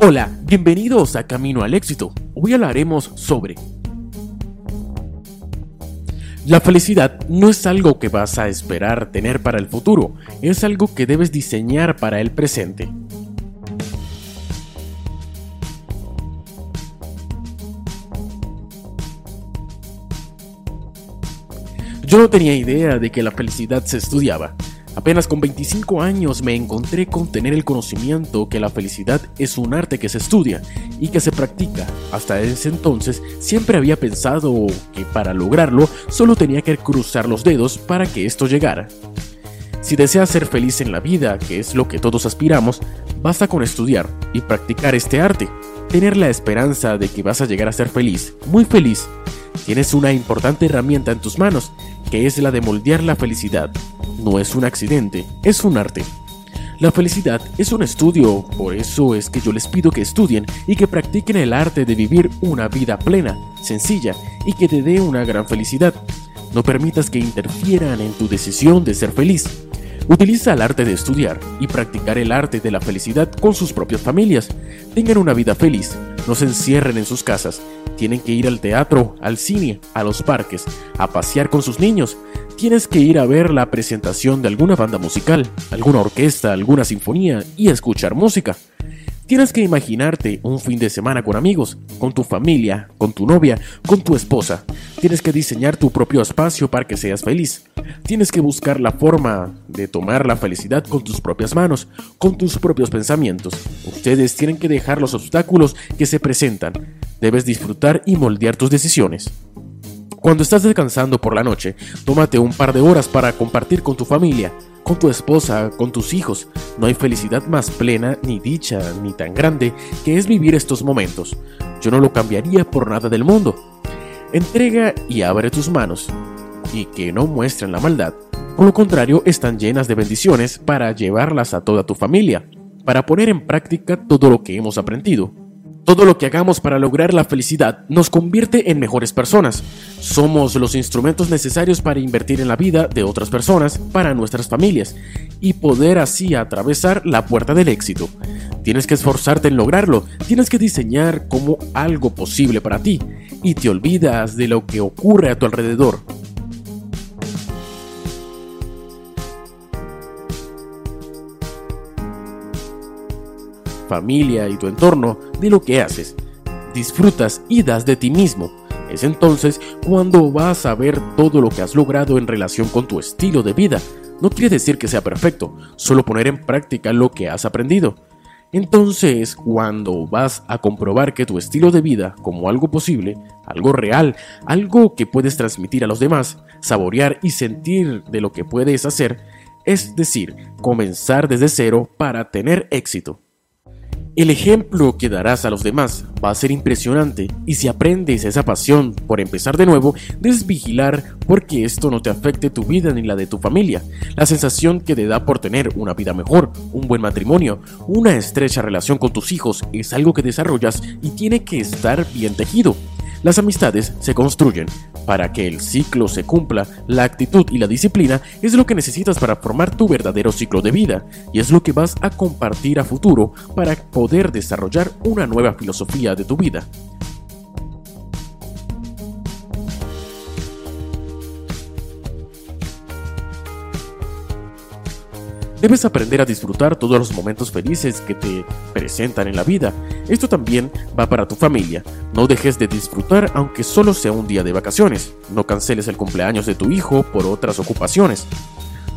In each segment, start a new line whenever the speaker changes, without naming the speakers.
Hola, bienvenidos a Camino al Éxito. Hoy hablaremos sobre... La felicidad no es algo que vas a esperar tener para el futuro, es algo que debes diseñar para el presente. Yo no tenía idea de que la felicidad se estudiaba. Apenas con 25 años me encontré con tener el conocimiento que la felicidad es un arte que se estudia y que se practica. Hasta ese entonces siempre había pensado que para lograrlo solo tenía que cruzar los dedos para que esto llegara. Si deseas ser feliz en la vida, que es lo que todos aspiramos, basta con estudiar y practicar este arte. Tener la esperanza de que vas a llegar a ser feliz, muy feliz. Tienes una importante herramienta en tus manos, que es la de moldear la felicidad. No es un accidente, es un arte. La felicidad es un estudio, por eso es que yo les pido que estudien y que practiquen el arte de vivir una vida plena, sencilla y que te dé una gran felicidad. No permitas que interfieran en tu decisión de ser feliz. Utiliza el arte de estudiar y practicar el arte de la felicidad con sus propias familias. Tengan una vida feliz, no se encierren en sus casas. Tienen que ir al teatro, al cine, a los parques, a pasear con sus niños. Tienes que ir a ver la presentación de alguna banda musical, alguna orquesta, alguna sinfonía y escuchar música. Tienes que imaginarte un fin de semana con amigos, con tu familia, con tu novia, con tu esposa. Tienes que diseñar tu propio espacio para que seas feliz. Tienes que buscar la forma de tomar la felicidad con tus propias manos, con tus propios pensamientos. Ustedes tienen que dejar los obstáculos que se presentan. Debes disfrutar y moldear tus decisiones. Cuando estás descansando por la noche, tómate un par de horas para compartir con tu familia, con tu esposa, con tus hijos. No hay felicidad más plena, ni dicha, ni tan grande que es vivir estos momentos. Yo no lo cambiaría por nada del mundo. Entrega y abre tus manos, y que no muestren la maldad. Por lo contrario, están llenas de bendiciones para llevarlas a toda tu familia, para poner en práctica todo lo que hemos aprendido. Todo lo que hagamos para lograr la felicidad nos convierte en mejores personas. Somos los instrumentos necesarios para invertir en la vida de otras personas, para nuestras familias, y poder así atravesar la puerta del éxito. Tienes que esforzarte en lograrlo, tienes que diseñar como algo posible para ti, y te olvidas de lo que ocurre a tu alrededor. Familia y tu entorno de lo que haces. Disfrutas y das de ti mismo. Es entonces cuando vas a ver todo lo que has logrado en relación con tu estilo de vida. No quiere decir que sea perfecto, solo poner en práctica lo que has aprendido. Entonces, cuando vas a comprobar que tu estilo de vida, como algo posible, algo real, algo que puedes transmitir a los demás, saborear y sentir de lo que puedes hacer, es decir, comenzar desde cero para tener éxito. El ejemplo que darás a los demás va a ser impresionante y si aprendes esa pasión por empezar de nuevo, debes vigilar porque esto no te afecte tu vida ni la de tu familia. La sensación que te da por tener una vida mejor, un buen matrimonio, una estrecha relación con tus hijos es algo que desarrollas y tiene que estar bien tejido. Las amistades se construyen. Para que el ciclo se cumpla, la actitud y la disciplina es lo que necesitas para formar tu verdadero ciclo de vida y es lo que vas a compartir a futuro para poder desarrollar una nueva filosofía de tu vida. Debes aprender a disfrutar todos los momentos felices que te presentan en la vida. Esto también va para tu familia. No dejes de disfrutar aunque solo sea un día de vacaciones. No canceles el cumpleaños de tu hijo por otras ocupaciones.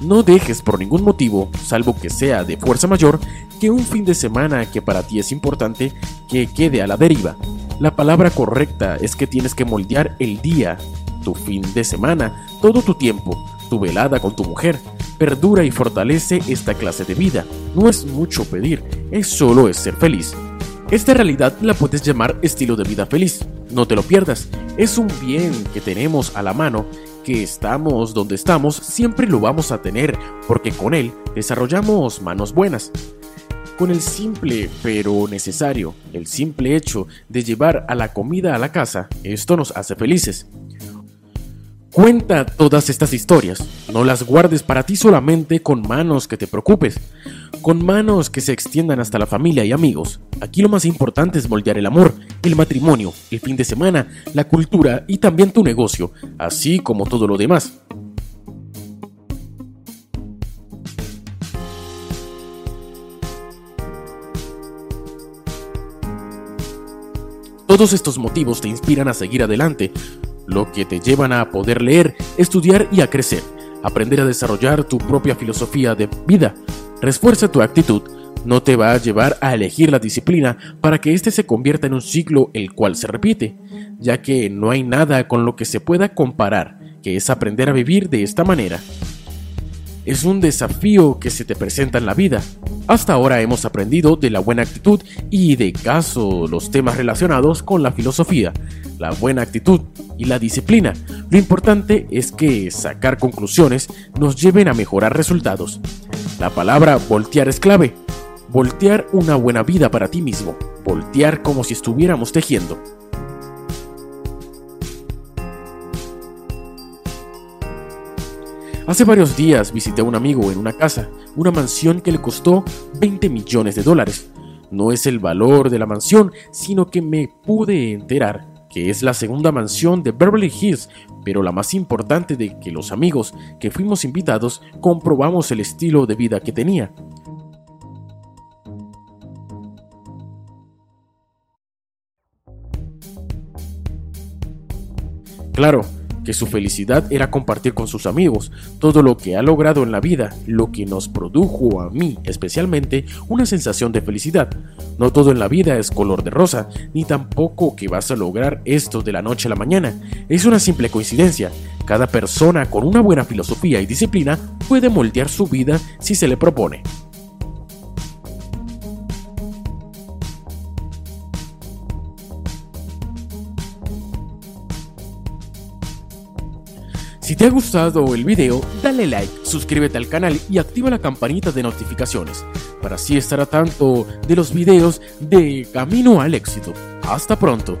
No dejes por ningún motivo, salvo que sea de fuerza mayor, que un fin de semana que para ti es importante que quede a la deriva. La palabra correcta es que tienes que moldear el día, tu fin de semana, todo tu tiempo, tu velada con tu mujer, perdura y fortalece esta clase de vida. No es mucho pedir, es solo es ser feliz. Esta realidad la puedes llamar estilo de vida feliz. No te lo pierdas, es un bien que tenemos a la mano, que estamos donde estamos, siempre lo vamos a tener, porque con él desarrollamos manos buenas. Con el simple pero necesario, el simple hecho de llevar a la comida a la casa, esto nos hace felices. Cuenta todas estas historias, no las guardes para ti solamente con manos que te preocupes, con manos que se extiendan hasta la familia y amigos. Aquí lo más importante es moldear el amor, el matrimonio, el fin de semana, la cultura y también tu negocio, así como todo lo demás. Todos estos motivos te inspiran a seguir adelante, lo que te llevan a poder leer, estudiar y a crecer, aprender a desarrollar tu propia filosofía de vida. Refuerza tu actitud, no te va a llevar a elegir la disciplina para que éste se convierta en un ciclo el cual se repite, ya que no hay nada con lo que se pueda comparar, que es aprender a vivir de esta manera es un desafío que se te presenta en la vida. Hasta ahora hemos aprendido de la buena actitud y de caso los temas relacionados con la filosofía, la buena actitud y la disciplina. Lo importante es que sacar conclusiones nos lleven a mejorar resultados. La palabra voltear es clave. Voltear una buena vida para ti mismo. Voltear como si estuviéramos tejiendo. Hace varios días visité a un amigo en una casa, una mansión que le costó 20 millones de dólares. No es el valor de la mansión, sino que me pude enterar que es la segunda mansión de Beverly Hills, pero la más importante de que los amigos que fuimos invitados comprobamos el estilo de vida que tenía. Claro, que su felicidad era compartir con sus amigos todo lo que ha logrado en la vida, lo que nos produjo a mí especialmente una sensación de felicidad. No todo en la vida es color de rosa, ni tampoco que vas a lograr esto de la noche a la mañana. Es una simple coincidencia. Cada persona con una buena filosofía y disciplina puede moldear su vida si se le propone. Si te ha gustado el video, dale like, suscríbete al canal y activa la campanita de notificaciones para así estar a tanto de los videos de Camino al Éxito. Hasta pronto.